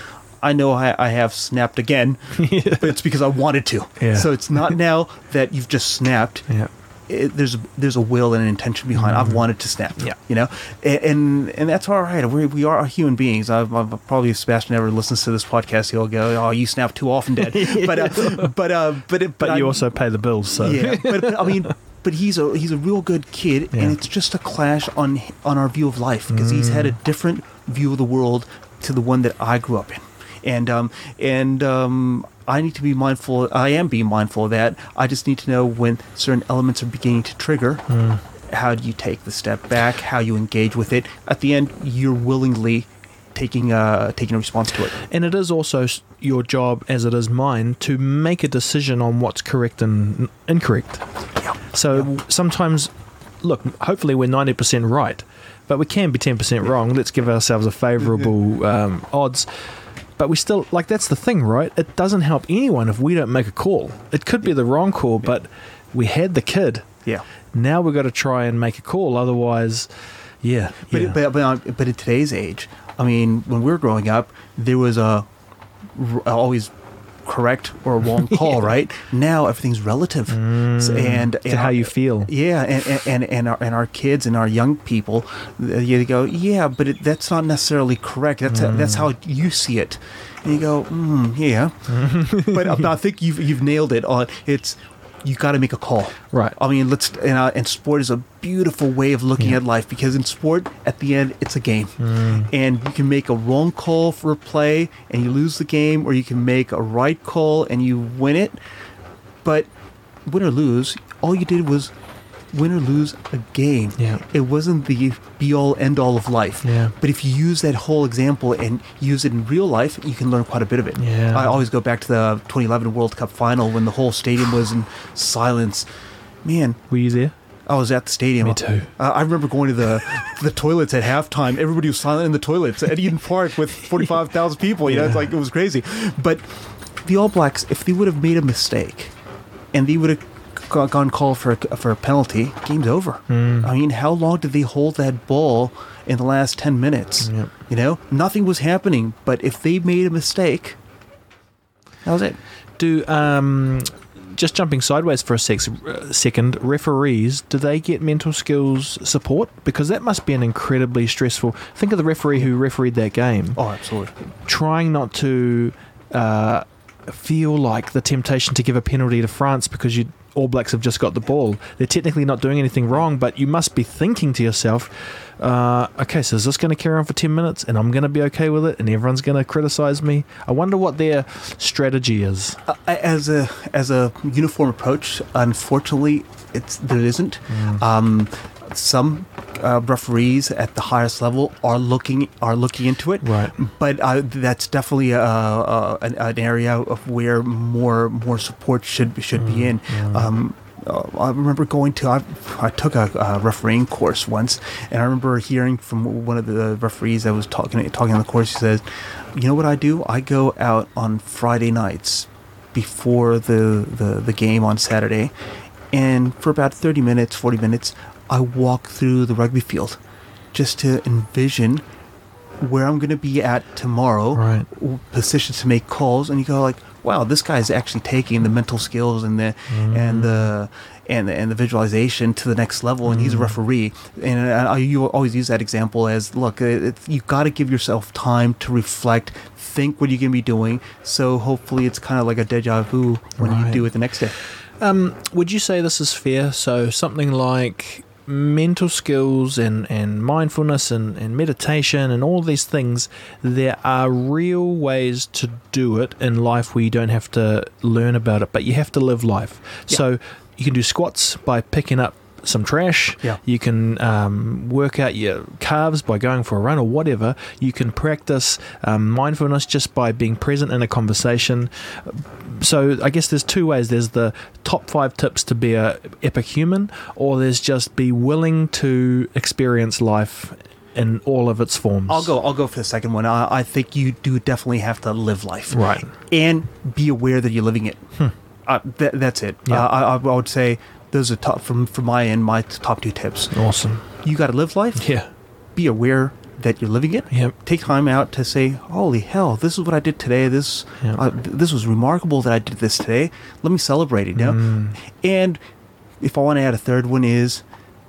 I know I, I have snapped again, but it's because I wanted to. Yeah. So it's not now that you've just snapped. Yeah. It, there's there's a will and an intention behind. I've wanted to snap. Yeah. You know, and and, and that's all right. We we are human beings. I've, I've probably if Sebastian ever listens to this podcast, he'll go, "Oh, you snap too often, Dad." But uh, but uh, but But I- you also pay the bills, so yeah, but, but I mean, but he's a he's a real good kid, Yeah. and it's just a clash on on our view of life because he's had a Mm. different view of the world to the one that I grew up in, and um and um I need to be mindful. I am being mindful of that. I just need to know when certain elements are beginning to trigger. Mm. How do you take the step back? How you engage with it? At the end, you're willingly taking uh taking a response to it. And it is also your job, as it is mine, to make a decision on what's correct and incorrect. So sometimes, look, hopefully we're 90% right, but we can be 10% wrong. Let's give ourselves a favorable um, odds. But we still, like, that's the thing, right? It doesn't help anyone if we don't make a call. It could be the wrong call, but we had the kid. Yeah. Now we've got to try and make a call. Otherwise, yeah. But, yeah. but, but, but in today's age, I mean, when we were growing up, there was a always correct or a wrong call, right? Now everything's relative, So- and, to and how our- you feel. yeah, and and and, and, our, and our kids and our young people, you go, yeah, but it, that's not necessarily correct. That's that's how you see it, and you go, mm, yeah, but, but I think you've you've nailed it on. It's you got to make a call, Right. I mean, let's and, uh, and sport is a beautiful way of looking Yeah. at life because in sport, at the end, it's a game, and you can make a wrong call for a play and you lose the game, or you can make a right call and you win it. But win or lose, all you did was win or lose a game. Yeah. It wasn't the be all end all of life. Yeah. But if you use that whole example and use it in real life, you can learn quite a bit of it. Yeah. I always go back to the 2011 World Cup final when the whole stadium was in silence. Man, Were you there? I was at the stadium. Me too. Uh, I remember going to the the toilets at halftime. Everybody was silent in the toilets at Eden Park with 45,000 people. You know, it's like it was crazy. But the All Blacks, if they would have made a mistake and they would have gone call for a, for a penalty, game's over. Hmm. I mean, how long did they hold that ball in the last 10 minutes? Yep. You know, nothing was happening. But if they made a mistake, that was it. Do um, just jumping sideways for a sec- second, referees do they get mental skills support? Because that must be an incredibly stressful. Think of the referee who refereed that game, Oh, absolutely. trying not to uh, feel like the temptation to give a penalty to France because you All Blacks have just got the ball. They're technically not doing anything wrong, but you must be thinking to yourself, uh, okay, so is this going to carry on for 10 minutes and I'm going to be okay with it and everyone's going to criticize me? I wonder what their strategy is. Uh, as a as a uniform approach, unfortunately, it's there isn't. Um, some uh, referees at the highest level are looking are looking into it, Right. But uh, that's definitely a, a, an, an area of where more more support should should be in. Um, uh, I remember going to I, I took a, uh refereeing course once, and I remember hearing from one of the referees that was talking talking on the course. He says, "You know what I do? I go out on Friday nights before the, the, the game on Saturday, and for about thirty minutes, forty minutes, I walk through the rugby field, just to envision." Where I'm going to be at tomorrow, Right. positions to make calls, and you go like, "Wow, this guy's actually taking the mental skills and the and the and the, and the visualization to the next level." And he's a referee, and I, I you always use that example as, "Look, it, it's you got to give yourself time to reflect, think what you're going to be doing." So hopefully, it's kind of like a deja vu when Right. you do it the next day. Um, would you say this is fair? So something like mental skills and, and mindfulness and, and meditation and all these things, there are real ways to do it in life where you don't have to learn about it, but you have to live life. Yeah. So you can do squats by picking up some trash. Yeah. You can um, work out your calves by going for a run or whatever. You can practice um, mindfulness just by being present in a conversation. So I guess there's two ways. There's the top five tips to be a epic human, or there's just be willing to experience life in all of its forms. I'll go. I'll go for the second one. I, I think you do definitely have to live life, Right. and be aware that you're living it. Uh, that, that's it. Hmm. Yeah. Uh, I, I would say those are top from from my end. My top two tips. Awesome. You got to live life. Yeah. Be aware that you're living it. Yep. Take time out to say, "Holy hell, this is what I did today. This Yeah. uh, this was remarkable that I did this today. Let me celebrate it." You know. Mm. And if I want to add a third one is,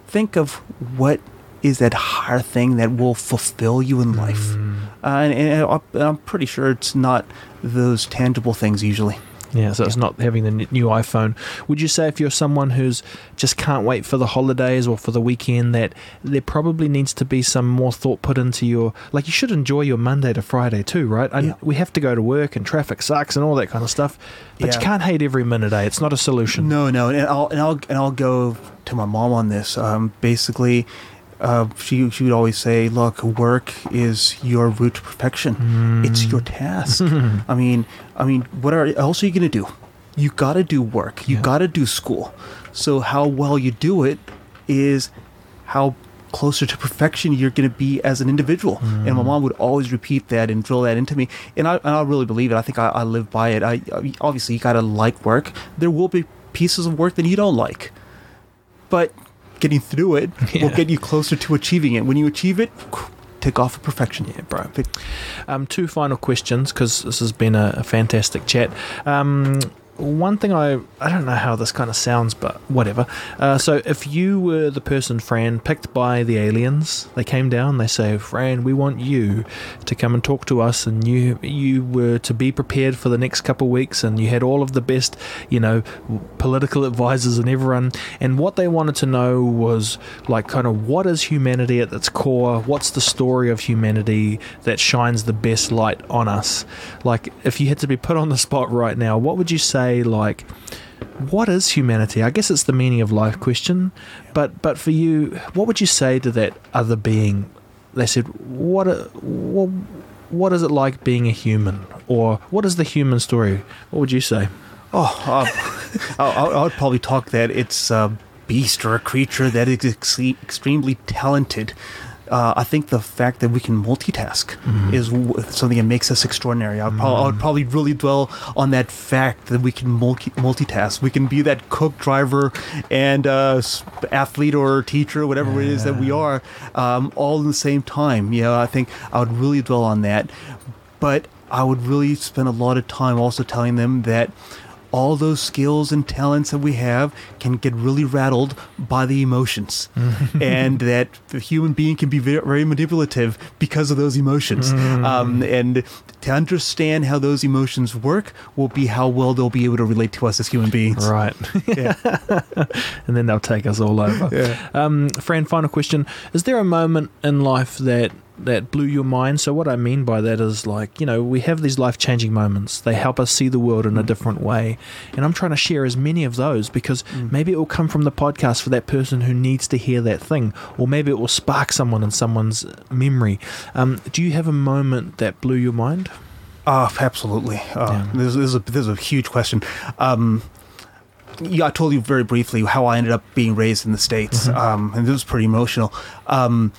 think of what is that higher thing that will fulfill you in life. Mm. Uh, and, and I'm pretty sure it's not those tangible things usually. Yeah, so it's not having the new iPhone. Would you say if you're someone who's just can't wait for the holidays or for the weekend that there probably needs to be some more thought put into your like you should enjoy your Monday to Friday too, right? And Yeah. we have to go to work and traffic sucks and all that kind of stuff. But you can't hate every minute, eh? It's not a solution. No, no, and I'll and I'll and I'll go to my mom on this. Um, basically, uh, she she would always say, "Look, work is your route to perfection. It's your task. I mean, I mean, what are else are you gonna do? You got to do work. You Yeah. got to do school. So how well you do it is how closer to perfection you're going to be as an individual. And my mom would always repeat that and drill that into me. And I, and I really believe it. I think I, I live by it. I, I obviously you got to like work. There will be pieces of work that you don't like, but getting through it will get you closer to achieving it. When you achieve it, take off a perfection. Yeah, bro. Um, two final questions because this has been a, a fantastic chat. Um, one thing I I don't know how this kind of sounds, but whatever. Uh, so if you were the person, Fran, picked by the aliens, they came down, they say, Fran, we want you to come and talk to us, and you you were to be prepared for the next couple of weeks, and you had all of the best, you know, political advisors and everyone, and what they wanted to know was like kind of what is humanity at its core? What's the story of humanity that shines the best light on us? Like if you had to be put on the spot right now, what would you say? Like what is humanity? I guess it's the meaning of life question, but but for you, what would you say to that other being? They said, what what what is it like being a human, or what is the human story? What would you say? Oh, uh, I, would probably talk that it's a beast or a creature that is ex- extremely talented uh, I think the fact that we can multitask mm. is w- something that makes us extraordinary. I would, pro- I would, probably really dwell on that fact that we can multi- multitask. We can be that cook, driver, and uh, athlete or teacher, whatever yeah. it is that we are, um, all in the same time. You know, I think I would really dwell on that. But I would really spend a lot of time also telling them that all those skills and talents that we have can get really rattled by the emotions. And that the human being can be very, very manipulative because of those emotions. Mm. um, and to understand how those emotions work will be how well they'll be able to relate to us as human beings. Right. Yeah. and then they'll take us all over. Yeah. um, fran final question. Is there a moment in life that that blew your mind. So what I mean by that is like, you know, we have these life-changing moments. They help us see the world in a different way. And I'm trying to share as many of those because mm. maybe it will come from the podcast for that person who needs to hear that thing or maybe it will spark someone in someone's memory. Um, do you have a moment that blew your mind? Uh, absolutely. Uh, yeah. this, is a, this is a huge question. Um, yeah, I told you very briefly how I ended up being raised in the States, mm-hmm. um, and this was pretty emotional. Um,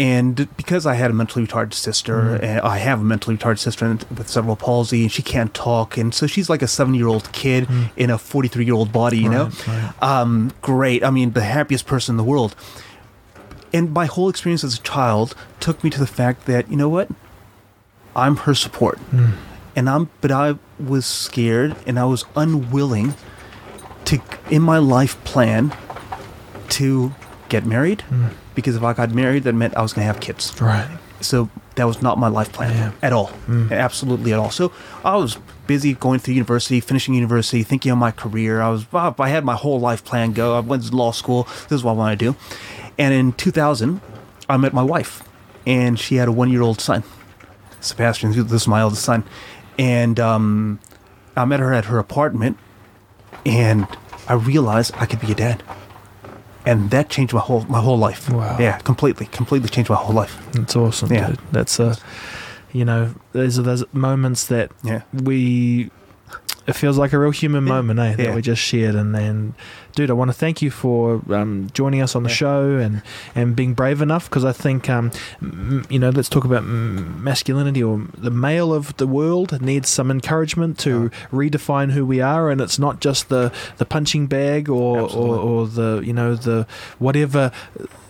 and because I had a mentally retarded sister, mm-hmm. and I have a mentally retarded sister with cerebral palsy, and she can't talk, and so she's like a seven-year-old kid mm-hmm. in a forty-three-year-old body. You right, know, right. Um, great. I mean, the happiest person in the world. And my whole experience as a child took me to the fact that you know what, I'm her support, mm. and I'm. But I was scared, and I was unwilling to, in my life plan, to get married. Mm because if I got married, that meant I was going to have kids. Right. So that was not my life plan yeah. at all, mm. absolutely at all. So I was busy going through university, finishing university, thinking of my career. I was, I had my whole life plan go. I went to law school. This is what I want to do. And in 2000, I met my wife, and she had a one-year-old son, Sebastian. This is my eldest son, and um, I met her at her apartment, and I realized I could be a dad and that changed my whole my whole life. Wow. Yeah, completely, completely changed my whole life. That's awesome. Yeah, dude. that's a, you know, there's those moments that yeah. we. It feels like a real human yeah. moment, eh? That we just shared, and then dude, I want to thank you for um, joining us on the yeah. show and, and being brave enough because I think, um, m- you know, let's talk about masculinity or the male of the world needs some encouragement to oh. redefine who we are. And it's not just the, the punching bag or, or, or the, you know, the whatever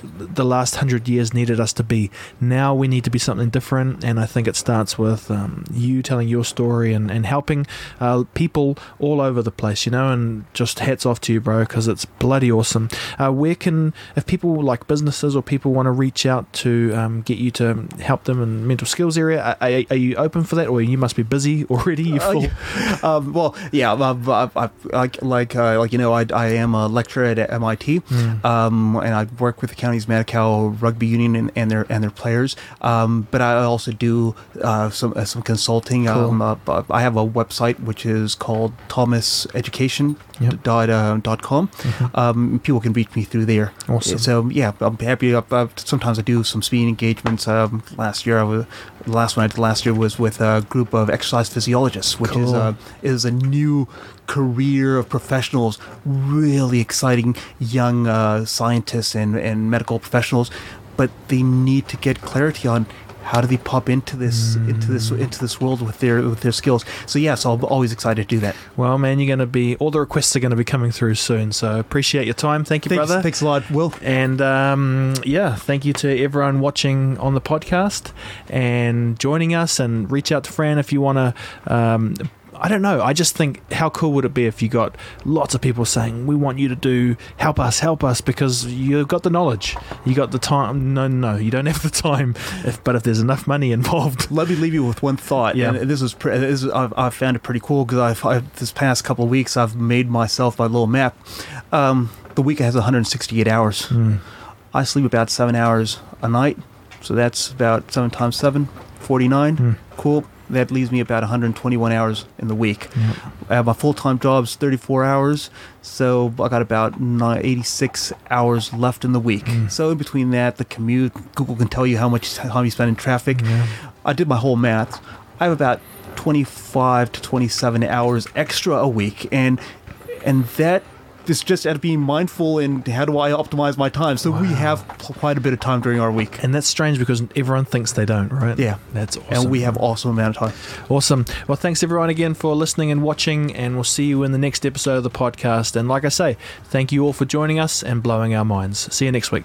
the last hundred years needed us to be. Now we need to be something different, and I think it starts with um, you telling your story and, and helping uh, people all over the place, you know. And just hats off to you, bro, because it's bloody awesome. Uh, where can, if people like businesses or people want to reach out to um, get you to help them in mental skills area, are, are, you open for that, or you must be busy already? You? Uh, um, well, yeah, I, I, I, like uh, like you know, I, I am a lecturer at MIT, mm. um, and I work with the Counties Manukau Rugby Union and, and, their and their players. Um, but I also do uh, some uh, some consulting. Cool. Um, uh, I have a website which is called Thomas Education yep. dot, uh, dot com. Mm-hmm. Um, people can reach me through there. Awesome. So yeah, I'm happy. I, I, sometimes I do some speaking engagements. Um, last year, I was, the last one I did last year was with a group of exercise physiologists, which cool. is a is a new career of professionals, really exciting young uh, scientists and, and medical professionals, but they need to get clarity on how do they pop into this into this into this world with their with their skills? So yes, I'm always excited to do that. Well, man, you're going to be all the requests are going to be coming through soon. So appreciate your time. Thank you, Thanks, brother. thanks a lot, Will. And um, yeah, thank you to everyone watching on the podcast and joining us. And reach out to Fran if you want to. Um, I don't know. I just think how cool would it be if you got lots of people saying, "We want you to do help us, help us," because you've got the knowledge, you got the time. No, no, you don't have the time. If, but if there's enough money involved, Let me leave you with one thought. Yeah. And this is, pre- this is I've, I've found it pretty cool because I've, I've this past couple of weeks I've made myself my little map. Um, the week has 168 hours. Hmm. I sleep about seven hours a night, so that's about seven times seven, 49. Hmm. Cool. That leaves me about 121 hours in the week. I have my full time job's 34 hours, so I got about 86 hours left in the week. Mm. So in between that, the commute, Google can tell you how much time you spend in traffic. Yeah. I did my whole math. I have about 25 to 27 hours extra a week, and and that is just at being mindful and how do I optimize my time. So we have p- quite a bit of time during our week. and that's strange because everyone thinks they don't, right? Yeah. that's awesome. And we have awesome amount of time. Awesome. Well, thanks everyone again for listening and watching, and we'll see you in the next episode of the podcast. And like I say, thank you all for joining us and blowing our minds. See you next week.